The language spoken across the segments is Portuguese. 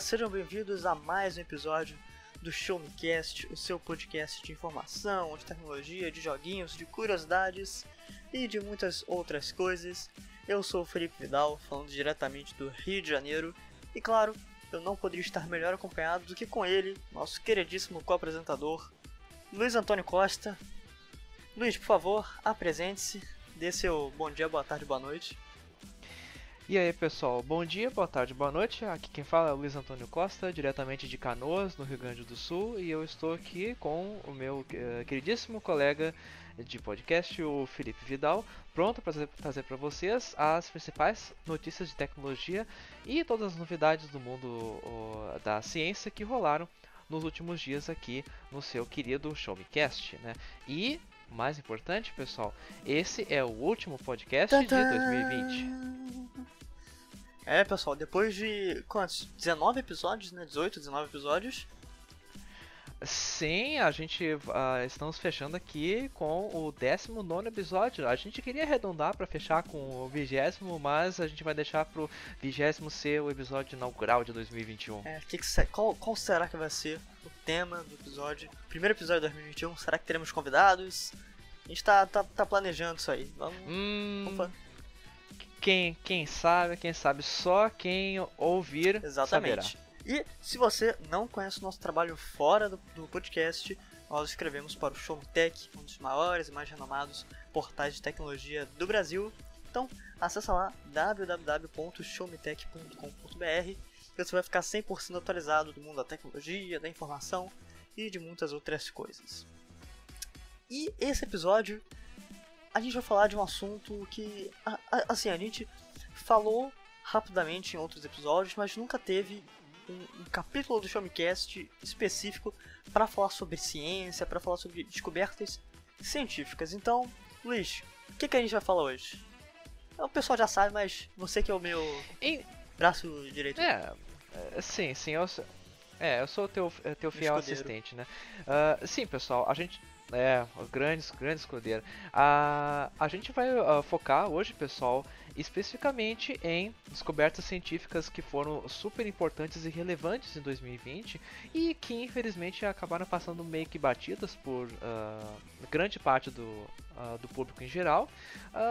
Sejam bem-vindos a mais um episódio do Show Me Cast, o seu podcast de informação, de tecnologia, de joguinhos, de curiosidades e de muitas outras coisas. Eu sou o Felipe Vidal, falando diretamente do Rio de Janeiro, e claro, eu não poderia estar melhor acompanhado do que com ele, nosso queridíssimo co-apresentador, Luiz Antônio Costa. Luiz, por favor, apresente-se, dê seu bom dia, boa tarde, boa noite. E aí pessoal, bom dia, boa tarde, boa noite. Aqui quem fala é o Luiz Antônio Costa, diretamente de Canoas, no Rio Grande do Sul, e eu estou aqui com o meu uh, queridíssimo colega de podcast, o Felipe Vidal, pronto para trazer para vocês as principais notícias de tecnologia e todas as novidades do mundo uh, da ciência que rolaram nos últimos dias aqui no seu querido Show Me Cast, né? E mais importante, pessoal, esse é o último podcast Tadã! de 2020. É, pessoal, depois de quantos? 19 episódios, né? 18, 19 episódios. Sim, a gente uh, estamos fechando aqui com o 19 episódio. A gente queria arredondar para fechar com o vigésimo, mas a gente vai deixar pro vigésimo ser o episódio inaugural de 2021. É, que que, qual, qual será que vai ser o tema do episódio? Primeiro episódio de 2021, será que teremos convidados? A gente tá, tá, tá planejando isso aí. Vamos, hum... vamos quem, quem sabe, quem sabe, só quem ouvir Exatamente. Saberá. E se você não conhece o nosso trabalho fora do, do podcast, nós escrevemos para o Showtech, um dos maiores e mais renomados portais de tecnologia do Brasil. Então, acessa lá www.showmetech.com.br e você vai ficar 100% atualizado do mundo da tecnologia, da informação e de muitas outras coisas. E esse episódio a gente vai falar de um assunto que, assim, a gente falou rapidamente em outros episódios, mas nunca teve um, um capítulo do Showmecast específico para falar sobre ciência, para falar sobre descobertas científicas. Então, Luiz, o que, que a gente vai falar hoje? O pessoal já sabe, mas você que é o meu braço direito. É, é sim, sim, eu sou, é, eu sou o teu, teu fiel assistente, né? Uh, sim, pessoal, a gente é, grandes, grandes escudeiro. A, a gente vai uh, focar hoje, pessoal, especificamente em descobertas científicas que foram super importantes e relevantes em 2020 e que infelizmente acabaram passando meio que batidas por uh, grande parte do, uh, do público em geral,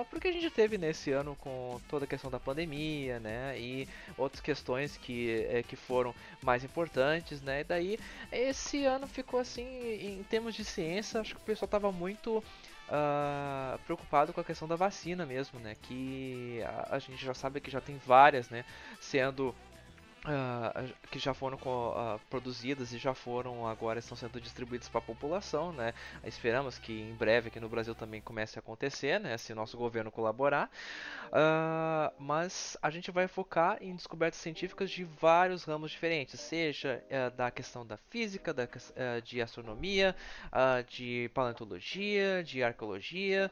porque a gente teve nesse ano com toda a questão da pandemia, né, e outras questões que, é, que foram mais importantes, né, e daí esse ano ficou assim, em termos de ciência, acho que o pessoal estava muito uh, preocupado com a questão da vacina mesmo, né? Que a, a, gente já sabe que já tem várias, né? Sendo Uh, que já foram uh, produzidas e já foram agora estão sendo distribuídas para a população, né? Esperamos que em breve aqui no Brasil também comece a acontecer, né? Se nosso governo colaborar. Uh, mas a gente vai focar em descobertas científicas de vários ramos diferentes, seja eh, da questão da física, da, eh, de astronomia, de paleontologia, de arqueologia,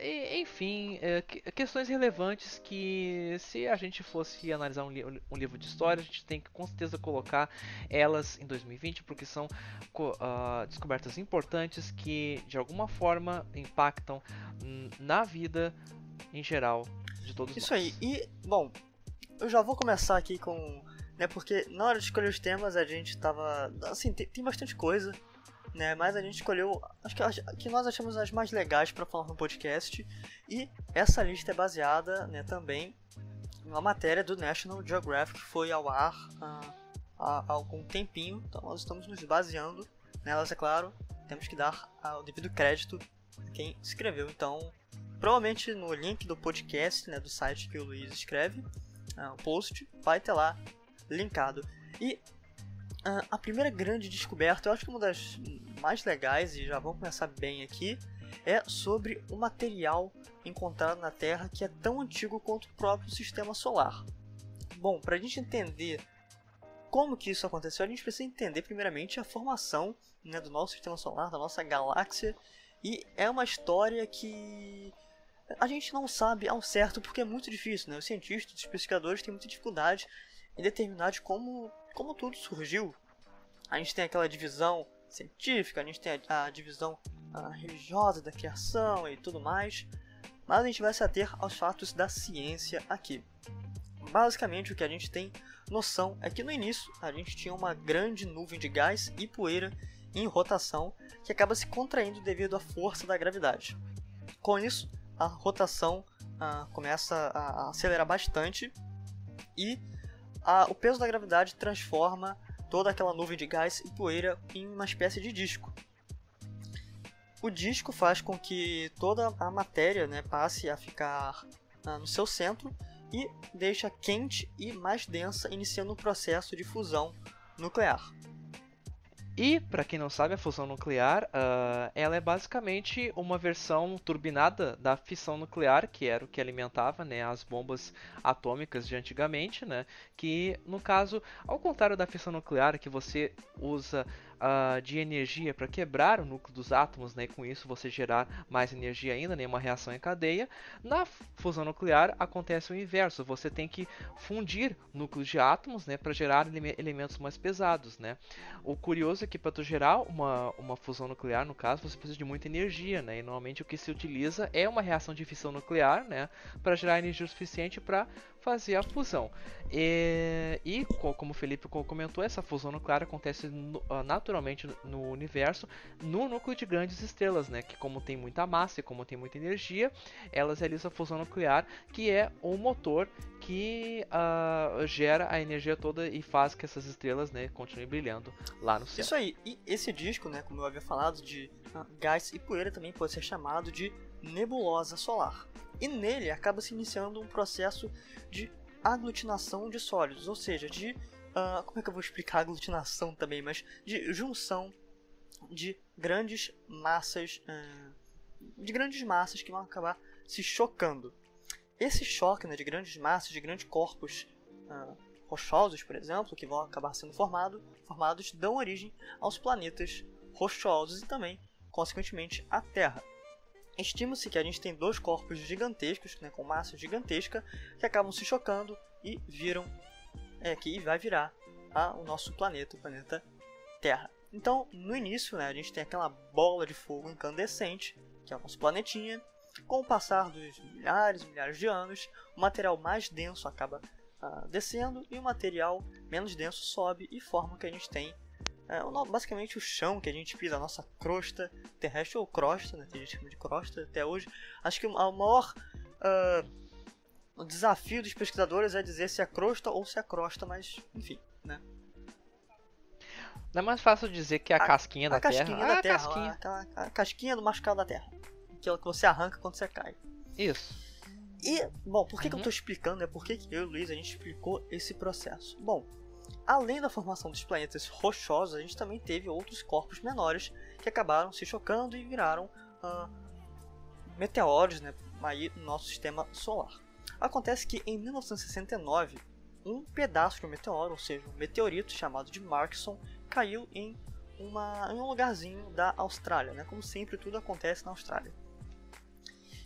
e, enfim, eh, questões relevantes que se a gente fosse analisar um, li um livro de de história, a gente tem que com certeza colocar elas em 2020 porque são uh, descobertas importantes que de alguma forma impactam na vida em geral de todos Isso nós. aí. E, bom, eu já vou começar aqui com. Né, porque na hora de escolher os temas a gente tava. Assim, tem, tem bastante coisa. Né, mas a gente escolheu acho que, que nós achamos as mais legais para falar no podcast e essa lista é baseada né, também uma matéria do National Geographic foi ao ar uh, há, algum tempinho, então nós estamos nos baseando nelas, é claro, temos que dar uh, o devido crédito a quem escreveu, então provavelmente no link do podcast, né, do site que o Luiz escreve, uh, o post, vai ter lá linkado. E uh, a primeira grande descoberta, eu acho que uma das mais legais, e já vamos começar bem aqui, é sobre o material encontrado na Terra que é tão antigo quanto o próprio sistema solar. Bom, para a gente entender como que isso aconteceu, a gente precisa entender primeiramente a formação né, do nosso sistema solar, da nossa galáxia, e é uma história que a gente não sabe ao certo porque é muito difícil, né? Os cientistas, os pesquisadores têm muita dificuldade em determinar de como, como tudo surgiu. A gente tem aquela divisão científica, a gente tem a, a divisão a, religiosa da criação e tudo mais, mas a gente vai se ater aos fatos da ciência aqui. basicamente o que a gente tem noção é que no início a gente tinha uma grande nuvem de gás e poeira em rotação que acaba se contraindo devido à força da gravidade. Com isso, a rotação uh, começa a acelerar bastante e uh, o peso da gravidade transforma toda aquela nuvem de gás e poeira em uma espécie de disco. O disco faz com que toda a matéria né, passe a ficar uh, no seu centro e deixa quente e mais densa, iniciando o processo de fusão nuclear. E, para quem não sabe, a fusão nuclear, uh, ela é basicamente uma versão turbinada da fissão nuclear, que era o que alimentava né, as bombas atômicas de antigamente, né? Que, no caso, ao contrário da fissão nuclear, que você usa uh, de energia para quebrar o núcleo dos átomos, né, e com isso você gerar mais energia ainda, né, uma reação em cadeia. Na fusão nuclear acontece o inverso, você tem que fundir núcleos de átomos né, para gerar ele elementos mais pesados. Né. O curioso é que para gerar uma, uma fusão nuclear, no caso, você precisa de muita energia, né, e normalmente o que se utiliza é uma reação de fissão nuclear né, para gerar energia suficiente para fazer a fusão. E, e, como o Felipe comentou, essa fusão nuclear acontece ah, naturalmente no universo, no núcleo de grandes estrelas, né? Que como tem muita massa e como tem muita energia, elas realizam a fusão nuclear, que é o motor que uh, gera a energia toda e faz que essas estrelas, né, continuem brilhando lá no céu. Isso aí. E esse disco, né, como eu havia falado, de uh, gás e poeira também pode ser chamado de nebulosa solar. E nele acaba se iniciando um processo de aglutinação de sólidos, ou seja, de. Uh, como é que eu vou explicar aglutinação também? Mas de junção de grandes massas. Uh, de grandes massas que vão acabar se chocando. Esse choque né, de grandes massas, de grandes corpos uh, rochosos, por exemplo, que vão acabar sendo formado, formados, dão origem aos planetas rochosos e também, consequentemente, à Terra. Estima-se que a gente tem dois corpos gigantescos, né, com massa gigantesca, que acabam se chocando e viram é, que vai virar a, o nosso planeta, o planeta Terra. Então, no início, né, a gente tem aquela bola de fogo incandescente, que é o nosso planetinha. Com o passar dos milhares e milhares de anos, o material mais denso acaba uh, descendo e o material menos denso sobe e forma o que a gente tem é, basicamente o chão que a gente pisa, a nossa crosta terrestre, ou crosta, né? Tem gente que chama de crosta até hoje. Acho que o maior uh, o desafio dos pesquisadores é dizer se é crosta ou se é crosta, mas enfim, né? Não é mais fácil dizer que é a, a casquinha da a terra. Casquinha ah, da terra casquinha. Aquela, a casquinha do machucado da terra. Aquilo que você arranca quando você cai. Isso. E, bom, por que, uhum. que eu tô explicando? É porque eu e o Luiz a gente explicou esse processo. Bom, Além da formação dos planetas rochosos, a gente também teve outros corpos menores que acabaram se chocando e viraram uh, meteoros né, aí no nosso sistema solar. Acontece que em 1969, um pedaço de um meteoro, ou seja, um meteorito chamado de Markson, caiu em, uma, em um lugarzinho da Austrália. Né? Como sempre, tudo acontece na Austrália.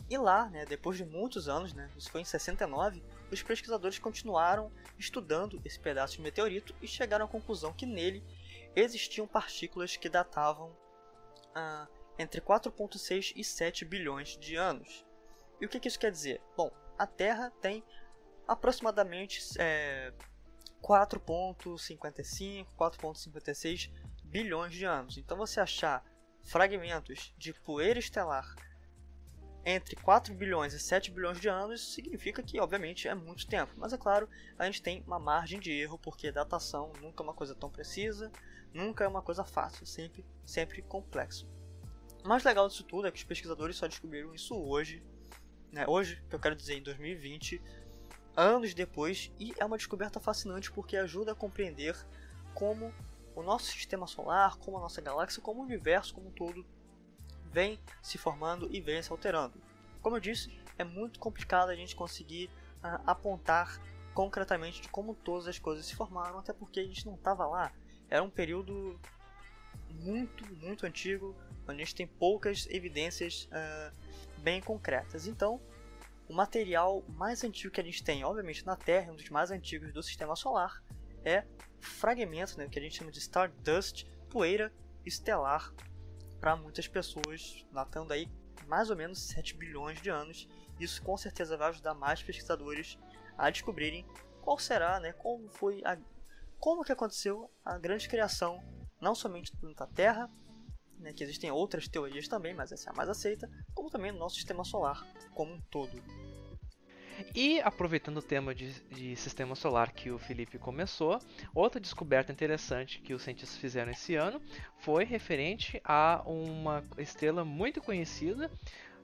E lá, né, depois de muitos anos, né, isso foi em 69, os pesquisadores continuaram estudando esse pedaço de meteorito e chegaram à conclusão que nele existiam partículas que datavam ah, entre 4,6 e 7 bilhões de anos. E o que, que, isso quer dizer? Bom, a Terra tem aproximadamente é, 4,55, 4,56 bilhões de anos. Então, você achar fragmentos de poeira estelar entre 4 bilhões e 7 bilhões de anos significa que, obviamente, é muito tempo. Mas é claro, a gente tem uma margem de erro, porque datação nunca é uma coisa tão precisa, nunca é uma coisa fácil, sempre, sempre complexo. O mais legal disso tudo é que os pesquisadores só descobriram isso hoje, né? hoje, que eu quero dizer, em 2020, anos depois, e é uma descoberta fascinante porque ajuda a compreender como o nosso sistema solar, como a nossa galáxia, como o universo como um todo vem se formando e vem se alterando. Como eu disse, é muito complicado a gente conseguir uh, apontar concretamente de como todas as coisas se formaram, até porque a gente não estava lá. Era um período muito, muito antigo, onde a gente tem poucas evidências uh, bem concretas. Então, o material mais antigo que a gente tem, obviamente na Terra, um dos mais antigos do Sistema Solar, é fragmentos, né, que a gente chama de Stardust, poeira estelar para muitas pessoas, datando aí mais ou menos 7 bilhões de anos. Isso com certeza vai ajudar mais pesquisadores a descobrirem qual será, né, como foi a, como que aconteceu a grande criação, não somente do planeta Terra, né, que existem outras teorias também, mas essa é a mais aceita, como também no nosso sistema solar como um todo. E aproveitando o tema de, de, sistema solar que o Felipe começou, outra descoberta interessante que os cientistas fizeram esse ano foi referente a uma estrela muito conhecida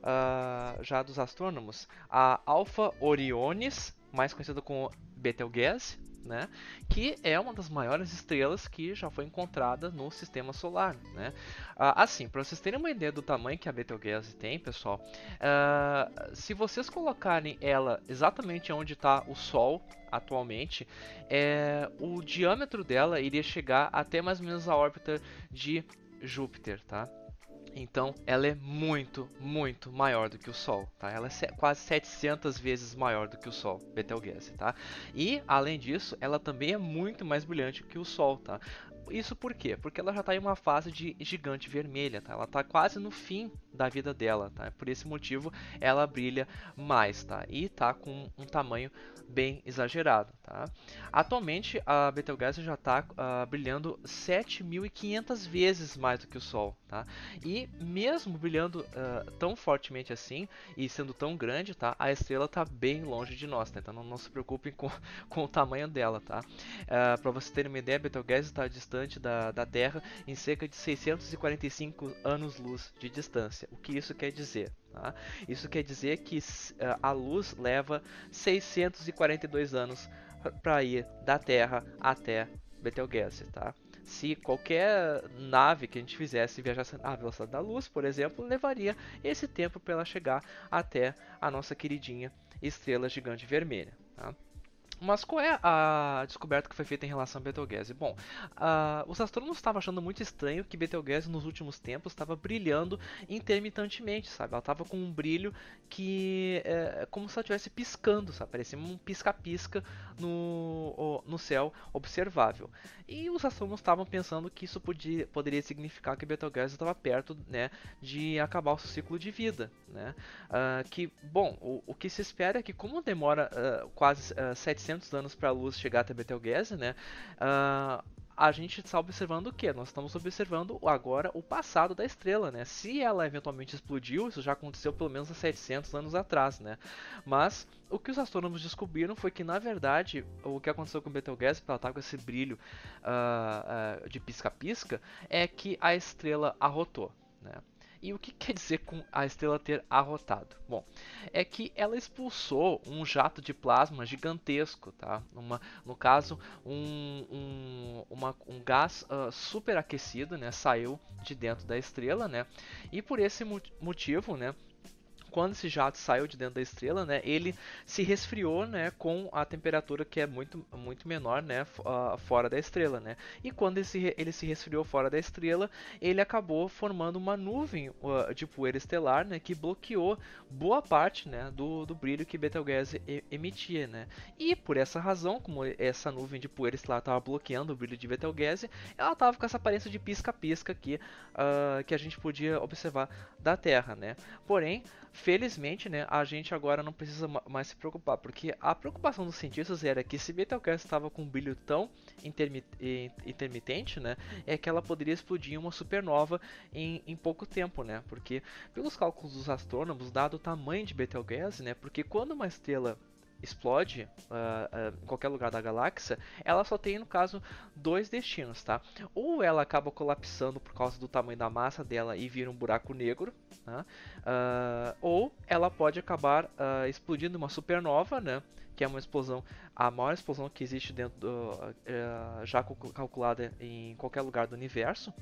uh, já dos astrônomos, a Alpha Orionis, mais conhecida como Betelgeuse, né? Que é uma das maiores estrelas que já foi encontrada no sistema solar, né? Ah, assim, para vocês terem uma ideia do tamanho que a Betelgeuse tem, pessoal, ah, se vocês colocarem ela exatamente onde está o Sol atualmente, é, o diâmetro dela iria chegar até mais ou menos a órbita de Júpiter, tá? Então, ela é muito, muito maior do que o Sol, tá? Ela é quase 700 vezes maior do que o Sol, Betelgeuse, tá? E, além disso, ela também é muito mais brilhante que o Sol, tá? Isso por quê? Porque ela já está em uma fase de gigante vermelha, tá? Ela está quase no fim da vida dela, tá? Por esse motivo, ela brilha mais, tá? E está com um tamanho bem exagerado, tá? Atualmente, a Betelgeuse já está uh, ah, brilhando 7.500 vezes mais do que o Sol, tá? E mesmo brilhando uh, tão fortemente assim e sendo tão grande, tá? A estrela está bem longe de nós, tá? Então não, não, se preocupem com, com o tamanho dela, tá? Uh, ah, Para vocês terem uma ideia, Betelgeuse está distante da, da Terra em cerca de 645 anos-luz de distância. O que isso quer dizer? Tá? Isso quer dizer que uh, a luz leva 642 anos para ir da Terra até Betelgeuse, tá? Se qualquer nave que a gente fizesse viajasse à velocidade da luz, por exemplo, levaria esse tempo para ela chegar até a nossa queridinha estrela gigante vermelha. Tá? Mas qual é a descoberta que foi feita em relação a Betelgeuse? Bom, uh, os astrônomos estavam achando muito estranho que Betelgeuse nos últimos tempos estava brilhando intermitentemente, sabe? Ela estava com um brilho que é como se ela estivesse piscando, sabe? Parecia um pisca-pisca no, no céu observável. E os astrônomos estavam pensando que isso podia, poderia significar que Betelgeuse estava perto né, de acabar o seu ciclo de vida. Né? Uh, que, bom, o, o, que se espera é que como demora uh, quase uh, 700 anos para a luz chegar até Betelgeuse, né, uh, a gente está observando o que? Nós estamos observando agora o passado da estrela, né? Se ela eventualmente explodiu, isso já aconteceu pelo menos há 700 anos atrás, né? Mas o que os astrônomos descobriram foi que, na verdade, o que aconteceu com Betelgeuse, ela está com esse brilho uh, uh, de pisca-pisca, é que a estrela arrotou, né? E o que quer dizer com a estrela ter arrotado? Bom, é que ela expulsou um jato de plasma gigantesco, tá? Uma, no caso, um, um, uma, um gás uh, superaquecido, né? Saiu de dentro da estrela, né? E por esse motivo, né? Quando esse jato saiu de dentro da estrela, né, ele se resfriou, né, com a temperatura que é muito, muito menor, né, uh, fora da estrela, né. E quando ele se, ele se resfriou fora da estrela, ele acabou formando uma nuvem uh, de poeira estelar, né, que bloqueou boa parte, né, do, do brilho que Betelgeuse emitia, né. E por essa razão, como essa nuvem de poeira estelar estava bloqueando o brilho de Betelgeuse, ela estava com essa aparência de pisca-pisca aqui uh, que a gente podia observar da Terra, né. Porém, Felizmente, né, a gente agora não precisa mais se preocupar, porque a preocupação dos cientistas era que se Betelgeuse estava com um brilho tão intermitente, né, é que ela poderia explodir uma supernova em, em pouco tempo, né, porque pelos cálculos dos astrônomos, dado o tamanho de Betelgeuse, né, porque quando uma estrela explode uh, uh, em qualquer lugar da galáxia, ela só tem, no caso, dois destinos, tá? Ou ela acaba colapsando por causa do tamanho da massa dela e vira um buraco negro, né? uh, ou ela pode acabar explodindo uma supernova, né? Que é uma explosão, a maior explosão que existe dentro do, já calculada em qualquer lugar do universo.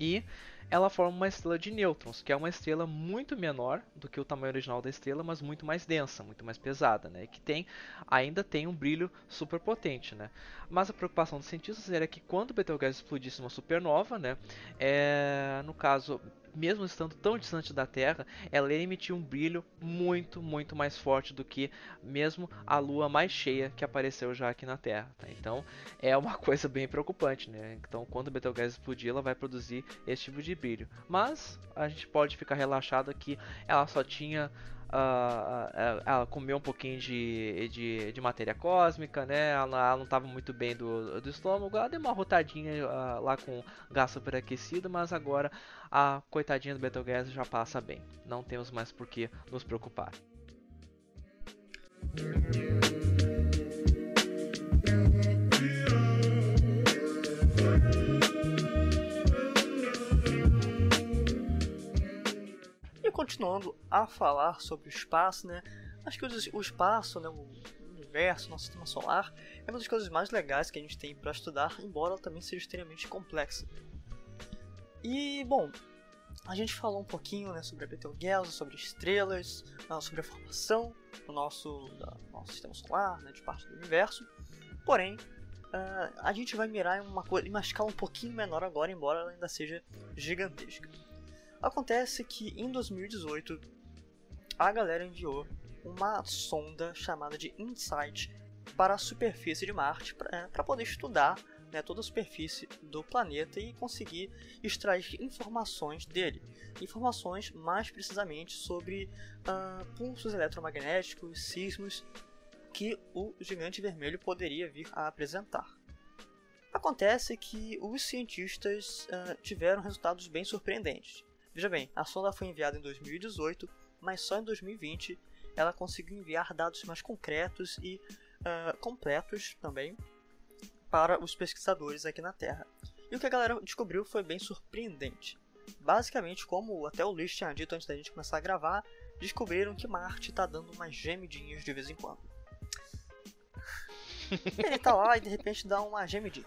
E ela forma uma estrela de nêutrons, que é uma estrela muito menor do que o tamanho original da estrela, mas muito mais densa, muito mais pesada, né? que tem, ainda tem um brilho super potente. Né? Mas a preocupação dos cientistas era que quando Betelgeuse explodisse uma supernova, né, é, no caso mesmo estando tão distante da Terra, ela emitiu um brilho muito, muito mais forte do que mesmo a Lua mais cheia que apareceu já aqui na Terra. Tá? Então é uma coisa bem preocupante, né? Então quando Betelgeuse explodir, ela vai produzir esse tipo de brilho. Mas a gente pode ficar relaxado que ela só tinha uh, ela comeu um pouquinho de, de, de matéria cósmica, né? Ela, ela, não estava muito bem do, do estômago. Ela deu uma rotadinha uh, lá com gás superaquecido, mas agora a coitadinha do Betelgeuse já passa bem. Não temos mais por que nos preocupar. Continuando a falar sobre o espaço, né? Acho que o espaço, né, o universo, nosso sistema solar, é uma das coisas mais legais que a gente tem para estudar, embora ela também seja extremamente complexa. E, bom, a gente falou um pouquinho né, sobre a Betelgeuse, sobre estrelas, ah, sobre a formação do nosso, do nosso sistema solar, né, de parte do universo. Porém, uh, a gente vai mirar em uma, em uma escala um pouquinho menor agora, embora ela ainda seja gigantesca. Acontece que em 2018 a galera enviou uma sonda chamada de InSight para a superfície de Marte para é, poder estudar né, toda a superfície do planeta e conseguir extrair informações dele. Informações mais precisamente sobre uh, pulsos eletromagnéticos, sismos que o gigante vermelho poderia vir a apresentar. Acontece que os cientistas uh, tiveram resultados bem surpreendentes. Veja bem, a sonda foi enviada em 2018, mas só em 2020 ela conseguiu enviar dados mais concretos e uh, completos também para os pesquisadores aqui na Terra. E o que a galera descobriu foi bem surpreendente. Basicamente, como até o Luiz tinha dito antes da gente começar a gravar, descobriram que Marte está dando umas gemidinhas de vez em quando. Ele tá lá e de repente dá uma gemidinha.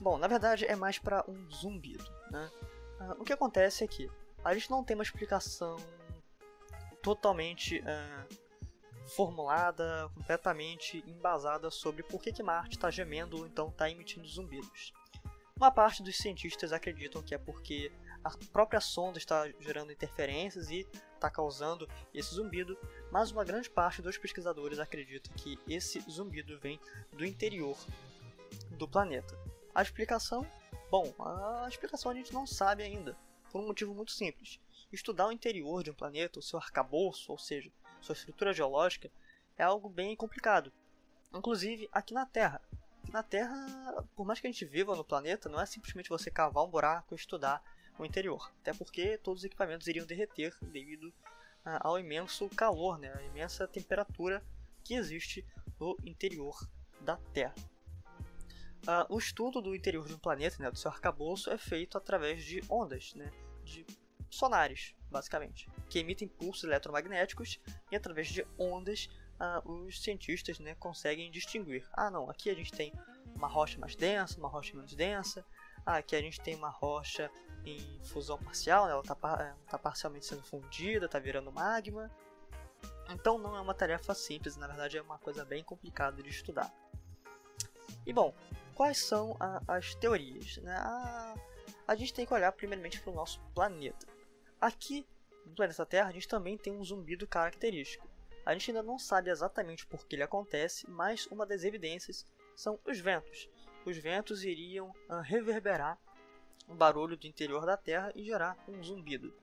Bom, na verdade é mais para um zumbido, né? Uh, o que acontece é que a gente não tem uma explicação totalmente uh, formulada, completamente embasada sobre por que, que Marte está gemendo ou então está emitindo zumbidos. Uma parte dos cientistas acreditam que é porque a própria sonda está gerando interferências e está causando esse zumbido, mas uma grande parte dos pesquisadores acredita que esse zumbido vem do interior do planeta. A explicação Bom, a explicação a gente não sabe ainda, por um motivo muito simples. Estudar o interior de um planeta, o seu arcabouço, ou seja, sua estrutura geológica, é algo bem complicado. Inclusive aqui na Terra. Na Terra, por mais que a gente viva no planeta, não é simplesmente você cavar um buraco e estudar o interior. Até porque todos os equipamentos iriam derreter devido ao imenso calor, né, a imensa temperatura que existe no interior da Terra. Uh, o estudo do interior de um planeta, né, do seu arcabouço, é feito através de ondas, né, de sonares, basicamente, que emitem pulsos eletromagnéticos e através de ondas uh, os cientistas né, conseguem distinguir. Ah, não, aqui a gente tem uma rocha mais densa, uma rocha menos densa. Ah, aqui a gente tem uma rocha em fusão parcial, né, ela está tá parcialmente sendo fundida, está virando magma. Então não é uma tarefa simples, na verdade é uma coisa bem complicada de estudar. E bom, quais são a, as teorias? Né? A, a gente tem que olhar primeiramente para o nosso planeta. Aqui no planeta Terra a gente também tem um zumbido característico. A gente ainda não sabe exatamente por que ele acontece, mas uma das evidências são os ventos. Os ventos iriam uh, reverberar o barulho do interior da Terra e gerar um zumbido.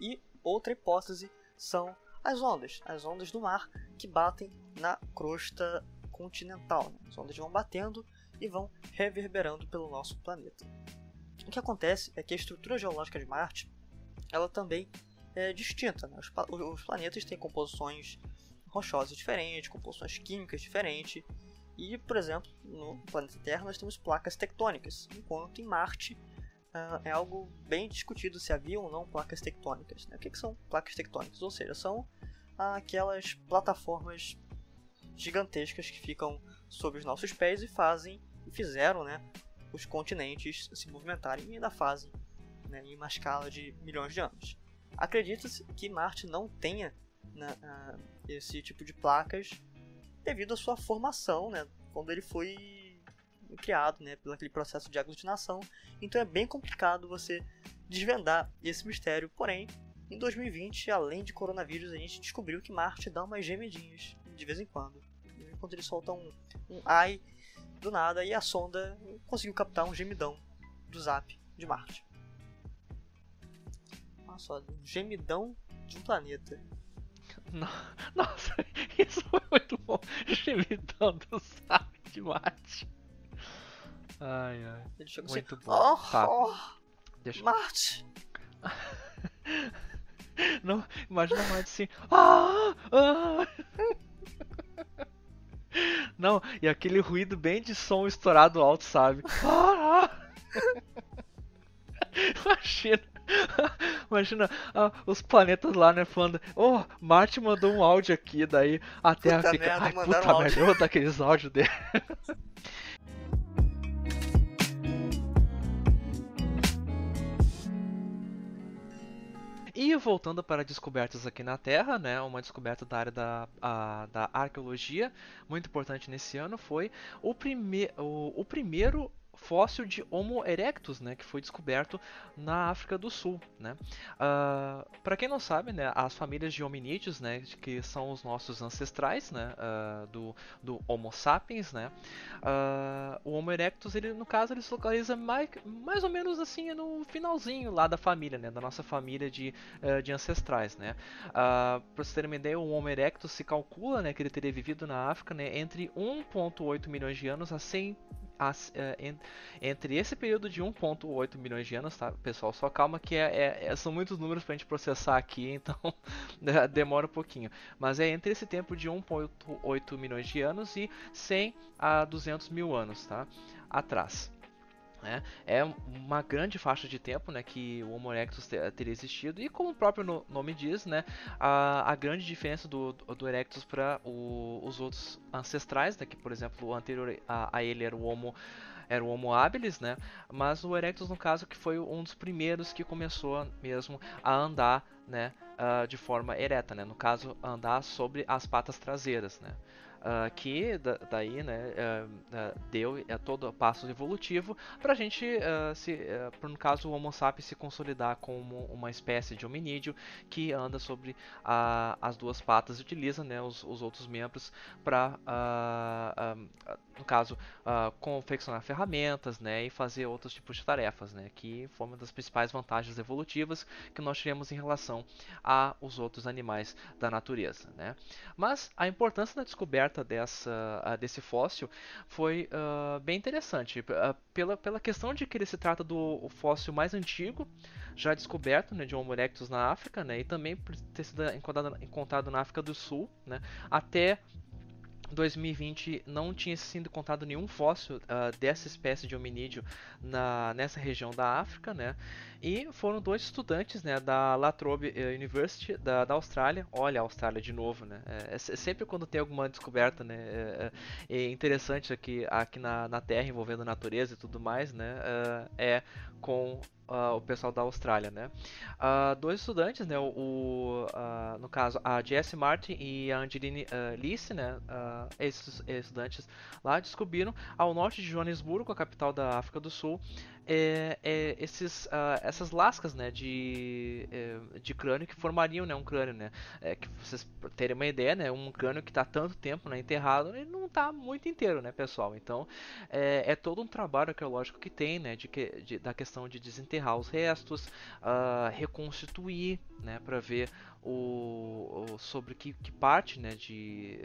E outra hipótese são as ondas, as ondas do mar que batem na crosta continental. Né? As ondas vão batendo e vão reverberando pelo nosso planeta. O que acontece é que a estrutura geológica de Marte ela também é distinta. Né? Os, os, planetas têm composições rochosas diferentes, composições químicas diferentes. E, por exemplo, no planeta Terra nós temos placas tectônicas, enquanto em Marte uh, é algo bem discutido se havia ou não placas tectônicas. Né? O que, que são placas tectônicas? Ou seja, são aquelas plataformas gigantescas que ficam sob os nossos pés e fazem e fizeram né, os continentes se movimentarem e ainda fazem né, em uma escala de milhões de anos. Acredita-se que Marte não tenha né, uh, esse tipo de placas devido à sua formação, né, quando ele foi criado né, pelo aquele processo de aglutinação. Então é bem complicado você desvendar esse mistério. Porém, em 2020, além de coronavírus, a gente descobriu que Marte dá umas gemidinhas de vez em quando. Quando ele solta um, um ai do nada e a sonda conseguiu captar um gemidão do Zap de Marte. Olha só, um gemidão de um planeta. Nossa, isso foi muito bom. Gemitão do saco de mate. Ai, ai. Muito bom. Oh, tá. Oh, Deixa... Marte. Não, imagina Marte assim. Ah, ah. Não, e aquele ruído bem de som estourado alto, sabe? Imagina. Imagina ah, os planetas lá, né, falando, oh, Marte mandou um áudio aqui, daí a Terra puta fica, merda, ai, puta merda, eu vou dar aqueles áudios dele. E voltando para descobertas aqui na Terra, né, uma descoberta da área da, a, da arqueologia, muito importante nesse ano, foi o, prime o, o primeiro fóssil de Homo erectus, né, que foi descoberto na África do Sul, né. Uh, ah, Para quem não sabe, né, as famílias de hominídeos, né, que são os nossos ancestrais, né, uh, do, do Homo sapiens, né, uh, o Homo erectus, ele no caso ele se localiza mais, mais ou menos assim no finalzinho lá da família, né, da nossa família de, de ancestrais, né. Para vocês terem uma ideia, o Homo erectus se calcula, né, que ele teria vivido na África, né, entre 1.8 milhões de anos a 100 as, é, entre esse período de 1.8 milhões de anos, tá, pessoal? Só calma que é, é, é são muitos números para a gente processar aqui, então demora um pouquinho. Mas é entre esse tempo de 1.8 milhões de anos e 100 a 200 mil anos, tá? Atrás. Né? É uma grande faixa de tempo né, que o Homo erectus teria existido e como o próprio nome diz, né, a, a grande diferença do, do erectus para os outros ancestrais, né, que por exemplo o anterior a, a ele era o Homo era o Homo habilis, né? Mas o Erectus, no caso, que foi um dos primeiros que começou mesmo a andar, né? Uh, de forma ereta, né? No caso, andar sobre as patas traseiras, né? Uh, que da, daí né, uh, uh, deu todo o passo evolutivo para a gente, se, uh, no caso o Homo sapiens, se consolidar como uma espécie de hominídeo que anda sobre as duas patas e utiliza né, os, os outros membros para, no caso, confeccionar ferramentas né, e fazer outros tipos de tarefas, né, que foi uma das principais vantagens evolutivas que nós tivemos em relação aos outros animais da natureza. Né. Mas a importância da descoberta dessa, desse fóssil foi uh, bem interessante. Uh, pela, pela questão de que ele se trata do fóssil mais antigo já descoberto né, de Homo erectus na África, né, e também por ter sido encontrado, encontrado na África do Sul, né, até 2020 não tinha sido encontrado nenhum fóssil uh, dessa espécie de hominídeo na, nessa região da África, né? E foram dois estudantes né, da La Trobe eh, University da, da Austrália. Olha a Austrália de novo, né? É, é, é sempre quando tem alguma descoberta, né? É, é, é interessante aqui, aqui na, na Terra envolvendo a natureza e tudo mais, né? É, é com Uh, o pessoal da Austrália, né? Uh, dois estudantes, né? O, o uh, no caso a Jess Martin e a Angeline uh, né? esses estudantes lá descobriram ao norte de Joanesburgo, a capital da África do Sul, é, é, esses, uh, essas lascas né, de, é, de crânio que formariam né, um crânio. Né, é, que vocês terem uma ideia, né, um crânio que está tanto tempo né, enterrado, ele não está muito inteiro, né, pessoal? Então é, é, todo um trabalho arqueológico que tem né, de, de da questão de desenterrar os restos, uh, reconstituir né, para ver o, o, sobre que, que, parte, né, de,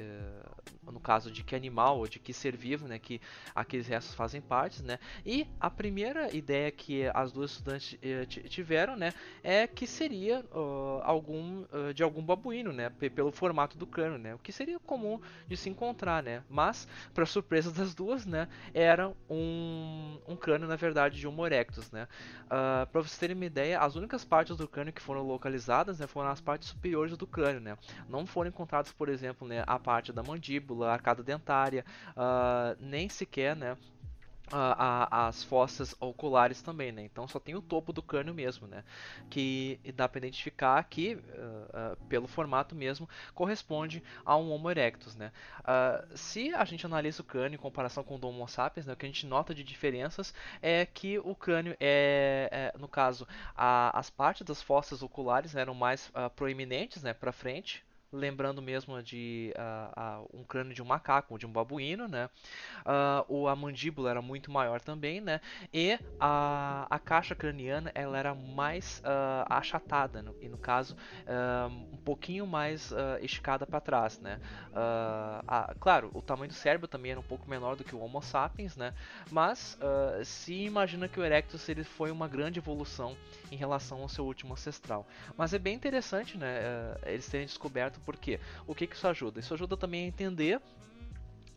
uh, no caso de que animal ou de que ser vivo, né, que aqueles restos fazem parte, né, e a primeira ideia que as duas estudantes uh, tiveram, né, é que seria uh, algum de algum babuíno, né, pelo formato do crânio, né, o que seria comum de se encontrar, né, mas para surpresa das duas, né, era um, um crânio na verdade de Homo erectus, né, para vocês terem uma ideia, as únicas partes do crânio que foram localizadas, né, foram as partes superiores do crânio, né? Não foram encontrados, por exemplo, né, a parte da mandíbula, a arcada dentária, uh, nem sequer, né, as fossas oculares também, né? Então só tem o topo do crânio mesmo, né? Que dá para identificar que, uh, uh, pelo formato mesmo, corresponde a um Homo erectus, né? Uh, se a gente analisa o crânio em comparação com o do Homo sapiens, né, o que a gente nota de diferenças é que o crânio é, é no caso, a, as partes das fossas oculares eram mais proeminentes, né, para frente, lembrando mesmo de uh, uh, um crânio de um macaco, de um babuíno, né? Uh, a mandíbula era muito maior também, né? E a, a caixa craniana ela era mais achatada, no, e no caso um pouquinho mais esticada para trás, né? A, claro, o tamanho do cérebro também era um pouco menor do que o Homo sapiens, né? Mas se imagina que o Erectus ele foi uma grande evolução em relação ao seu último ancestral. Mas é bem interessante, né? eles terem descoberto por quê? O que, que isso ajuda? Isso ajuda também a entender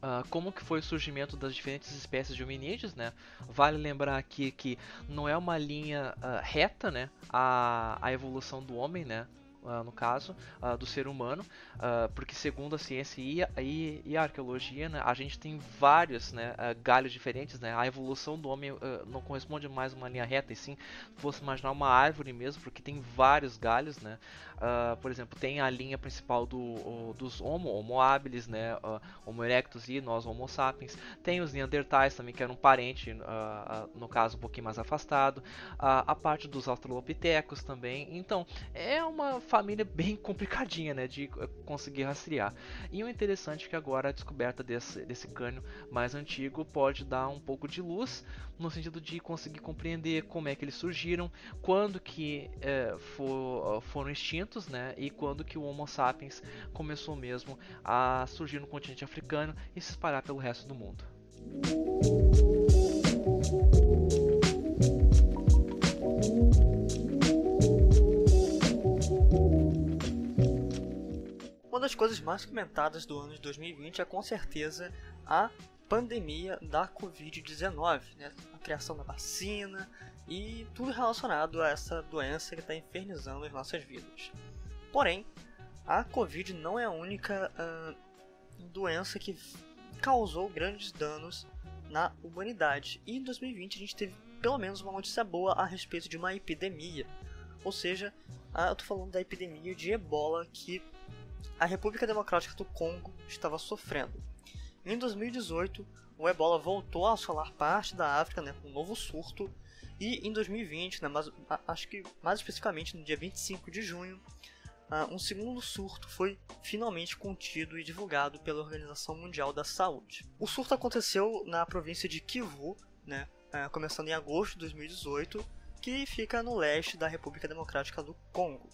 Uh, como que foi o surgimento das diferentes espécies de hominídeos, né? Vale lembrar aqui que não é uma linha uh, reta, né? A, a evolução do homem, né? Uh, no caso, uh, do ser humano, uh, porque segundo a ciência e a, e, e a arqueologia, né, a gente tem vários né, galhos diferentes, né, a evolução do homem não corresponde mais a uma linha reta, e sim, fosse imaginar uma árvore mesmo, porque tem vários galhos, né, por exemplo, tem a linha principal do, o, dos Homo, Homo habilis, né, Homo erectus e nós Homo sapiens, tem os Neandertais também, que eram parente, no caso, um pouquinho mais afastado, a parte dos Australopithecus também, então, é uma família bem complicadinha, né, de eh, conseguir rastrear. E o interessante é que agora a descoberta desse, desse cânio mais antigo pode dar um pouco de luz no sentido de conseguir compreender como é que eles surgiram, quando que é, for, foram extintos, né, e quando que o Homo sapiens começou mesmo a surgir no continente africano e se espalhar pelo resto do mundo. Das coisas mais comentadas do ano de 2020 é com certeza a pandemia da Covid-19, né? a criação da vacina e tudo relacionado a essa doença que está infernizando as nossas vidas. Porém, a Covid não é a única uh, doença que causou grandes danos na humanidade. E em 2020 a gente teve pelo menos uma notícia boa a respeito de uma epidemia. Ou seja, uh, eu estou falando da epidemia de ebola que a República Democrática do Congo estava sofrendo. Em 2018, o ebola voltou a assolar parte da África né, com um novo surto, e em 2020, né, mas, acho que mais especificamente no dia 25 de junho, uh, um segundo surto foi finalmente contido e divulgado pela Organização Mundial da Saúde. O surto aconteceu na província de Kivu, né, uh, começando em agosto de 2018, que fica no leste da República Democrática do Congo.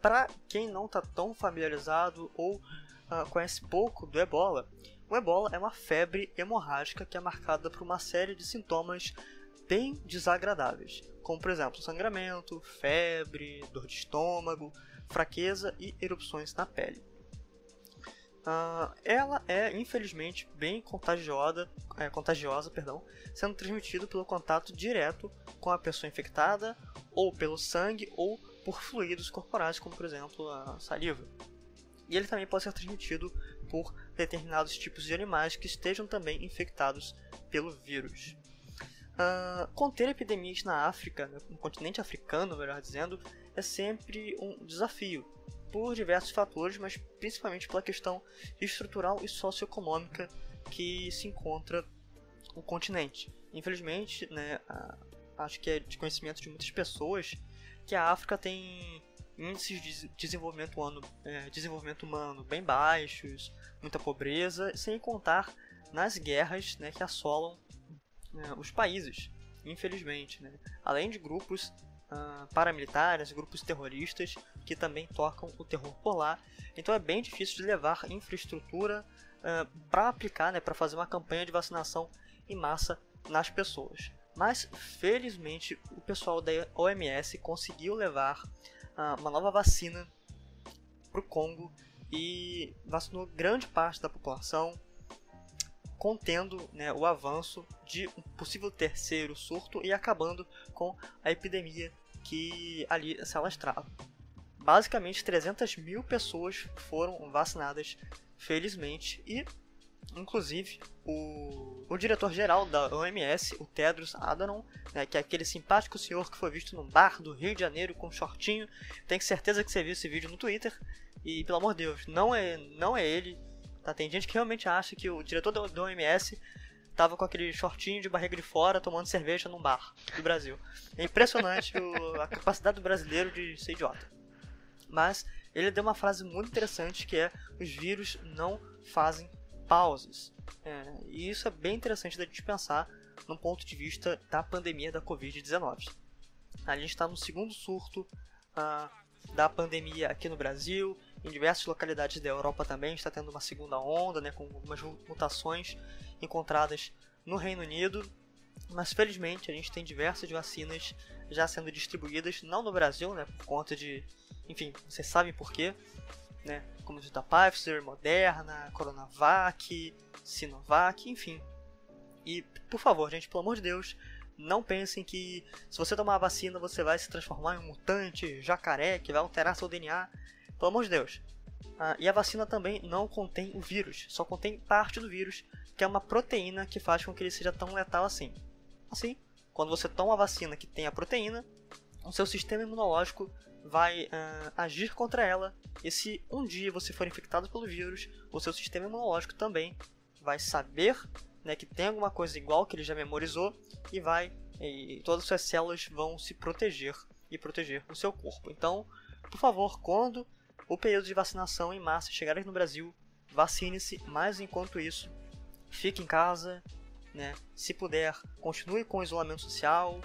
Para quem não está tão familiarizado ou uh, conhece pouco do ebola, o ebola é uma febre hemorrágica que é marcada por uma série de sintomas bem desagradáveis, como por exemplo sangramento, febre, dor de estômago, fraqueza e erupções na pele. Uh, ela é infelizmente bem contagiosa, é, contagiosa, perdão, sendo transmitido pelo contato direto com a pessoa infectada, ou pelo sangue ou por fluidos corporais, como por exemplo a saliva. E ele também pode ser transmitido por determinados tipos de animais que estejam também infectados pelo vírus. Uh, conter epidemias na África, né, no continente africano, melhor dizendo, é sempre um desafio, por diversos fatores, mas principalmente pela questão estrutural e socioeconômica que se encontra o continente. Infelizmente, né, acho que é de conhecimento de muitas pessoas que a África tem índices de desenvolvimento humano, é, desenvolvimento humano bem baixos, muita pobreza, sem contar nas guerras né, que assolam né, os países, infelizmente. Né? Além de grupos uh, paramilitares, grupos terroristas que também tocam o terror por lá. Então é bem difícil de levar infraestrutura uh, para aplicar, né, para fazer uma campanha de vacinação em massa nas pessoas. Mas felizmente o pessoal da OMS conseguiu levar uh, uma nova vacina para o Congo e vacinou grande parte da população, contendo né, o avanço de um possível terceiro surto e acabando com a epidemia que ali se alastrava. Basicamente, 300 mil pessoas foram vacinadas, felizmente, e Inclusive, o, o diretor-geral da OMS, o Tedros Adhanom, né, que é aquele simpático senhor que foi visto num bar do Rio de Janeiro com um shortinho, tenho certeza que você viu esse vídeo no Twitter. E, pelo amor de Deus, não é, não é ele. Tá? Tem gente que realmente acha que o diretor da, OMS tava com aquele shortinho de barriga de fora tomando cerveja num bar do Brasil. É impressionante o, a capacidade do brasileiro de ser idiota. Mas ele deu uma frase muito interessante que é: os vírus não fazem pausas. É, e isso é bem interessante da gente pensar no ponto de vista da pandemia da Covid-19. A gente está no segundo surto uh, da pandemia aqui no Brasil, em diversas localidades da Europa também está tendo uma segunda onda, né, com algumas mutações encontradas no Reino Unido. Mas felizmente a gente tem diversas vacinas já sendo distribuídas, não no Brasil, né, por conta de, enfim, vocês sabem por quê, né, como da Pfizer, Moderna, Coronavac, Sinovac, enfim. E por favor, gente, pelo amor de Deus, não pensem que se você tomar a vacina você vai se transformar em um mutante, jacaré, que vai alterar seu DNA. Pelo amor de Deus. Ah, e a vacina também não contém o vírus, só contém parte do vírus, que é uma proteína que faz com que ele seja tão letal assim. Assim, quando você toma a vacina que tem a proteína, o seu sistema imunológico vai uh, agir contra ela. E se um dia você for infectado pelo vírus, o seu sistema imunológico também vai saber né, que tem alguma coisa igual que ele já memorizou e vai e todas as suas células vão se proteger e proteger o seu corpo. Então, por favor, quando o período de vacinação em massa chegar no Brasil, vacine-se, mas enquanto isso, fique em casa, né? Se puder, continue com o isolamento social,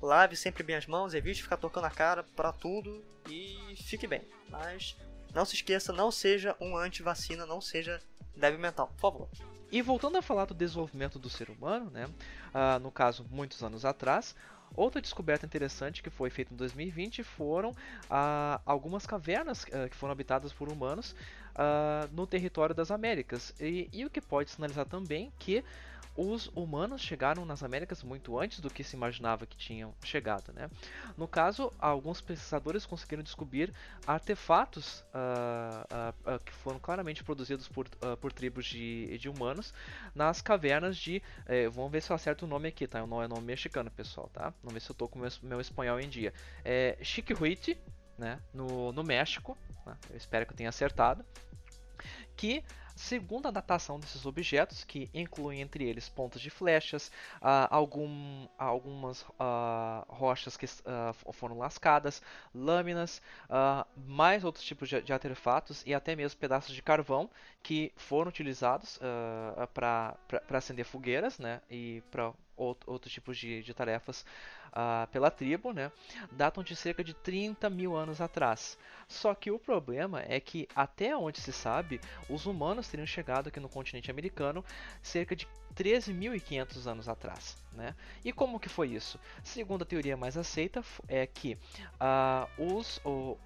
lave sempre bem as mãos, evite ficar tocando a cara para tudo e fique bem. Mas não se esqueça, não seja um anti-vacina, não seja débil mental, por favor. E voltando a falar do desenvolvimento do ser humano, né? Uh, no caso, muitos anos atrás, Outra descoberta interessante que foi feita em 2020 foram ah, algumas cavernas ah, que foram habitadas por humanos ah, no território das Américas. E, e, o que pode sinalizar também que os humanos chegaram nas Américas muito antes do que se imaginava que tinham chegado. Né? No caso, alguns pesquisadores conseguiram descobrir artefatos uh, uh, uh, que foram claramente produzidos por, por tribos de, de, humanos nas cavernas de. Eh, vamos ver se eu acerto o nome aqui, tá? Não é nome mexicano, pessoal, tá? Vamos ver se eu estou com meu, meu espanhol em dia. É Chiquihuite, né? No, no México. Né? Eu espero que eu tenha acertado. Que Segundo a datação desses objetos, que incluem entre eles pontas de flechas, uh, algum, algumas uh, rochas que uh, foram lascadas, lâminas, mais outros tipos de, de, artefatos e até mesmo pedaços de carvão que foram utilizados para acender fogueiras né, e para outros tipos de, de tarefas uh, pela tribo, né, datam de cerca de 30 mil anos atrás. Só que o problema é que, até onde se sabe, os humanos teriam chegado aqui no continente americano cerca de 13.500 anos atrás. Né? E como que foi isso? Segundo a teoria mais aceita, é que uh, os, uh,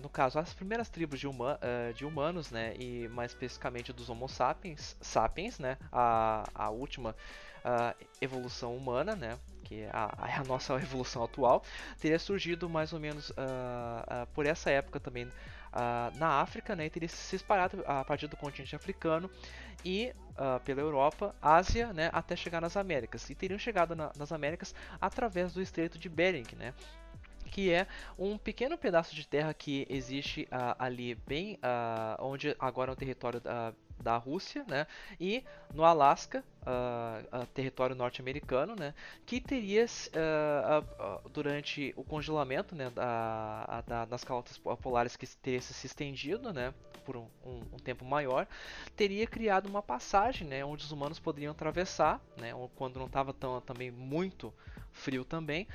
no caso, as primeiras tribos de, huma, uh, de, humanos, né, e mais especificamente dos Homo sapiens, sapiens né, a, a última evolução humana, né, que é a, a, nossa evolução atual, teria surgido mais ou menos uh, uh, por essa época também uh, na África, né, e teria se espalhado a partir do continente africano e pela Europa, Ásia, né, até chegar nas Américas. E teriam chegado na, nas Américas através do Estreito de Bering, né, que é um pequeno pedaço de terra que existe uh, ali bem uh, onde agora é o território uh, da Rússia, né? E no Alasca, uh, uh, território norte-americano, né? Que teria uh, durante o congelamento, né? Da, da, das calotas polares que teria se estendido, né? Por um, um, um, tempo maior, teria criado uma passagem, né? Onde os humanos poderiam atravessar, né? Quando não estava tão também muito frio também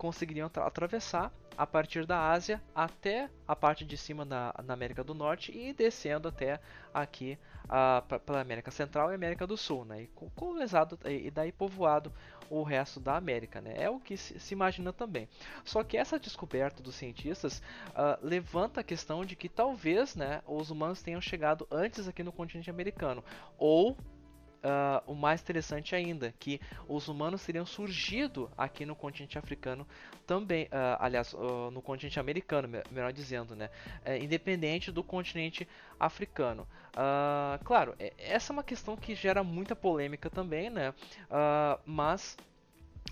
conseguiriam atravessar a partir da Ásia até a parte de cima da, na América do Norte e descendo até aqui uh, pela América Central e América do Sul, né? E colonizado e daí povoado o resto da América, né? É o que se, se imagina também. Só que essa descoberta dos cientistas uh, levanta a questão de que talvez, né, os humanos tenham chegado antes aqui no continente americano ou Uh, o mais interessante ainda, que os humanos teriam surgido aqui no continente africano também, uh, aliás, uh, no continente americano, melhor dizendo, né, uh, independente do continente africano. claro, essa é uma questão que gera muita polêmica também, né, mas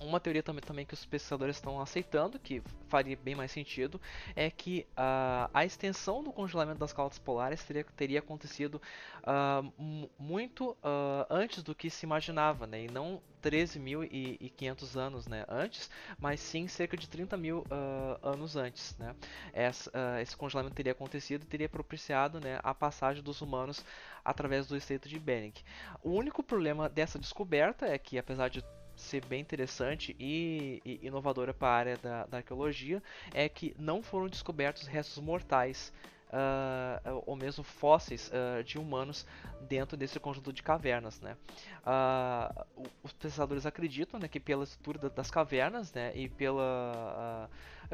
uma teoria também, também que os pesquisadores estão aceitando, que faria bem mais sentido, é que uh, a extensão do congelamento das calotas polares teria, teria acontecido uh, muito uh, antes do que se imaginava, né? e não 13.500 anos né, antes, mas sim cerca de 30 mil anos antes. Né? Essa, esse congelamento teria acontecido e teria propiciado né, a passagem dos humanos através do Estreito de Bering. O único problema dessa descoberta é que, apesar de ser bem interessante e, e inovadora para a área da, da, arqueologia é que não foram descobertos restos mortais uh, ou mesmo fósseis uh, de humanos dentro desse conjunto de cavernas. Né? Uh, os pesquisadores acreditam né, que pela estrutura das cavernas né, e pela,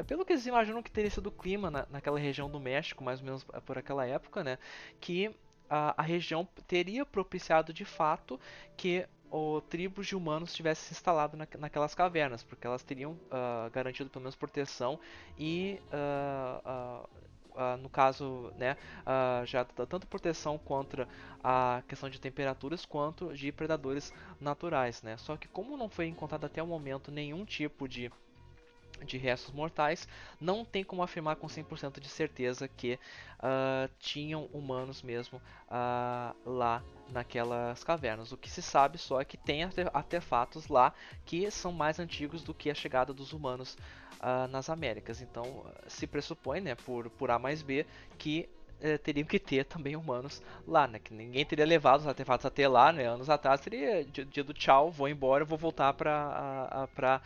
pelo que eles imaginam que teria sido o clima na, naquela região do México, mais ou menos por aquela época, né, que a, a região teria propiciado de fato que o tribos de humanos tivesse se instalado na, naquelas cavernas, porque elas teriam uh, garantido pelo menos proteção e uh, uh, no caso, né, já tanto proteção contra a questão de temperaturas quanto de predadores naturais, né. Só que como não foi encontrado até o momento nenhum tipo de de restos mortais, não tem como afirmar com 100% de certeza que uh, tinham humanos mesmo uh, lá naquelas cavernas. O que se sabe só é que tem artefatos lá que são mais antigos do que a chegada dos humanos uh, nas Américas. Então se pressupõe, né, por, por A mais B, que eh, teriam que ter também humanos lá, né? Que ninguém teria levado os artefatos até lá, né? Anos atrás teria dia do tchau, vou embora, vou voltar para para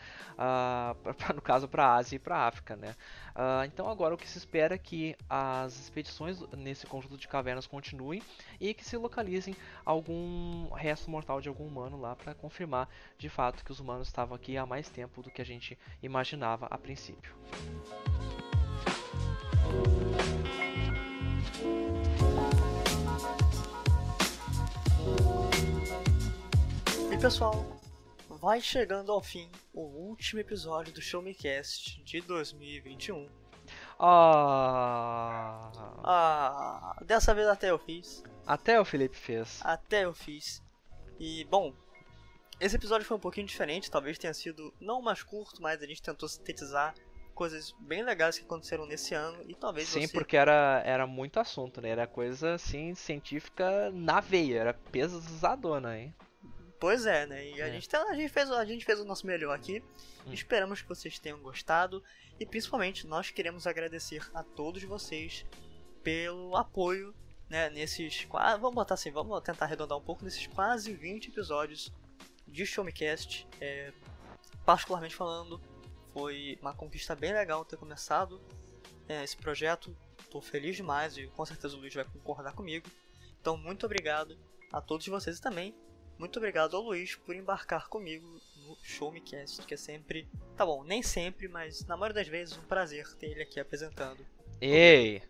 no caso para Ásia e para África, né? Uh, então agora o que se espera é que as expedições nesse conjunto de cavernas continuem e que se localizem algum resto mortal de algum humano lá para confirmar de fato que os humanos estavam aqui há mais tempo do que a gente imaginava a princípio. Pessoal, vai chegando ao fim o último episódio do Show Me Cast de 2021. Ah. ah, dessa vez até eu fiz. Até o Felipe fez. Até eu fiz. E bom, esse episódio foi um pouquinho diferente, talvez tenha sido não mais curto, mas a gente tentou sintetizar coisas bem legais que aconteceram nesse ano e talvez Sim, você... porque era, era muito assunto, né? Era coisa assim científica na veia, era pesadona, hein? Pois é, né? E a, é. Gente, a, gente fez, a gente fez o nosso melhor aqui. Hum. Esperamos que vocês tenham gostado. E principalmente, nós queremos agradecer a todos vocês pelo apoio né, nesses quase. Vamos botar assim, vamos tentar arredondar um pouco nesses quase 20 episódios de Showmecast. É, particularmente falando, foi uma conquista bem legal ter começado é, esse projeto. Estou feliz demais e com certeza o Luiz vai concordar comigo. Então, muito obrigado a todos vocês e também muito obrigado ao Luiz por embarcar comigo no Show Me Cast, que é sempre. Tá bom, nem sempre, mas na maioria das vezes um prazer ter ele aqui apresentando. Ei!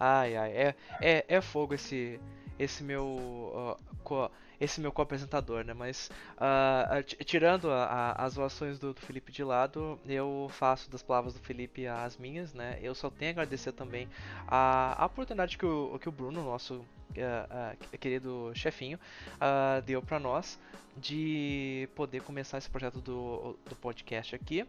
Ai, ai, é, é, é fogo esse, esse meu. Uh, co esse meu co-apresentador, né? Mas uh, tirando a, a, as zoações do, do, Felipe de lado, eu faço das palavras do Felipe as minhas, né? Eu só tenho a agradecer também a, a oportunidade que o, que o Bruno, nosso uh, uh, querido chefinho, deu para nós de poder começar esse projeto do, do podcast aqui.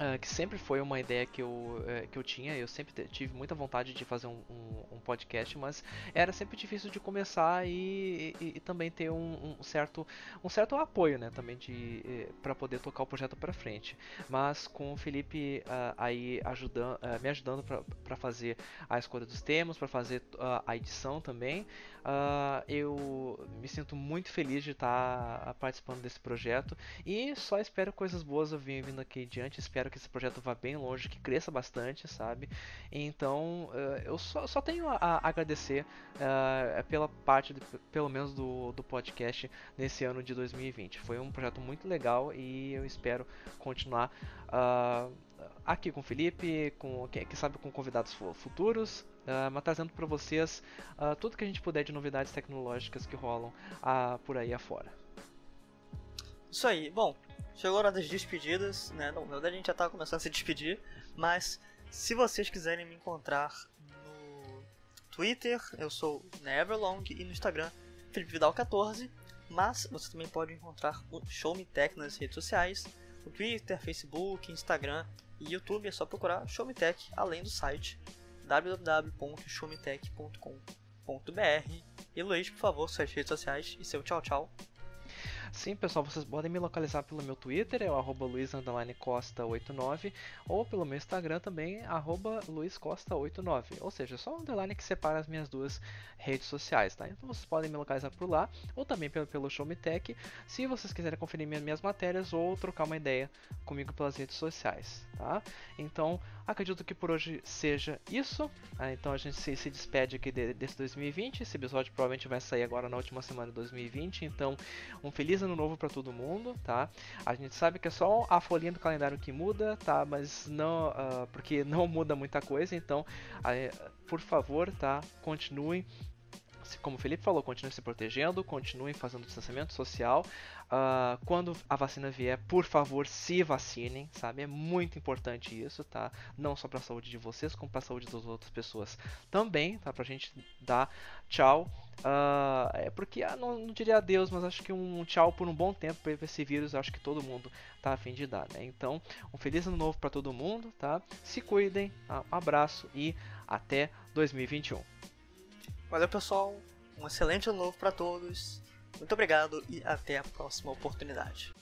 Uh, que sempre foi uma ideia que eu, uh, que eu tinha, eu sempre tive muita vontade de fazer um, um, um podcast, mas era sempre difícil de começar e, e, e também ter um, um, certo, um certo apoio, né, também de eh, para poder tocar o projeto para frente. Mas com o Felipe uh, aí ajudando, me ajudando para fazer a escolha dos temas, para fazer a edição também, Uh, eu me sinto muito feliz de estar tá participando desse projeto e só espero coisas boas vindo aqui adiante. Espero que esse projeto vá bem longe, que cresça bastante, sabe? Então uh, eu só, só, tenho a, a agradecer uh, pela parte, de, pelo menos, do, do podcast nesse ano de 2020. Foi um projeto muito legal e eu espero continuar aqui com o Felipe, com quem sabe com convidados futuros, uh, mas trazendo para vocês uh, tudo que a gente puder de novidades tecnológicas que rolam uh, por aí afora. Isso aí, bom, chegou a hora das despedidas, né? Não, na verdade a gente já estava começando a se despedir, mas se vocês quiserem me encontrar no Twitter, eu sou Neverlong, e no Instagram Felipe Vidal 14, mas você também pode encontrar o Show Me Tech nas redes sociais, no Twitter, Facebook, Instagram e YouTube, é só procurar Show Me Tech, além do site www.showmetech.com.br. E Luiz, por favor, suas redes sociais e seu tchau tchau. Sim, pessoal, vocês podem me localizar pelo meu Twitter, é o arroba luiz_costa89, ou pelo meu Instagram também, arroba luizcosta89. Ou seja, só um underline que separa as minhas duas redes sociais, tá? Então vocês podem me localizar por lá, ou também pelo, pelo Show Me Tech, se vocês quiserem conferir minhas, minhas matérias ou trocar uma ideia comigo pelas redes sociais, tá? Então, acredito que por hoje seja isso. Ah, então a gente se, se despede aqui de, desse 2020. Esse episódio provavelmente vai sair agora na última semana de 2020. Então, um feliz ano novo para todo mundo, tá? A gente sabe que é só a folhinha do calendário que muda, tá? Mas não, uh, porque não muda muita coisa, então, uh, por favor, tá? Continuem como o Felipe falou, continuem se protegendo, continuem fazendo distanciamento social. Uh, quando a vacina vier, por favor, se vacinem, sabe? É muito importante isso, tá? Não só para a saúde de vocês, como para a saúde das outras pessoas também, tá? Pra gente dar tchau. Uh, é porque, ah, não, não, diria adeus, mas acho que um tchau por um bom tempo para esse vírus, acho que todo mundo tá a fim de dar, né? Então, um feliz ano novo para todo mundo, tá? Se cuidem, tá? um abraço e até 2021. Valeu, pessoal. Um excelente ano novo para todos. Muito obrigado e até a próxima oportunidade.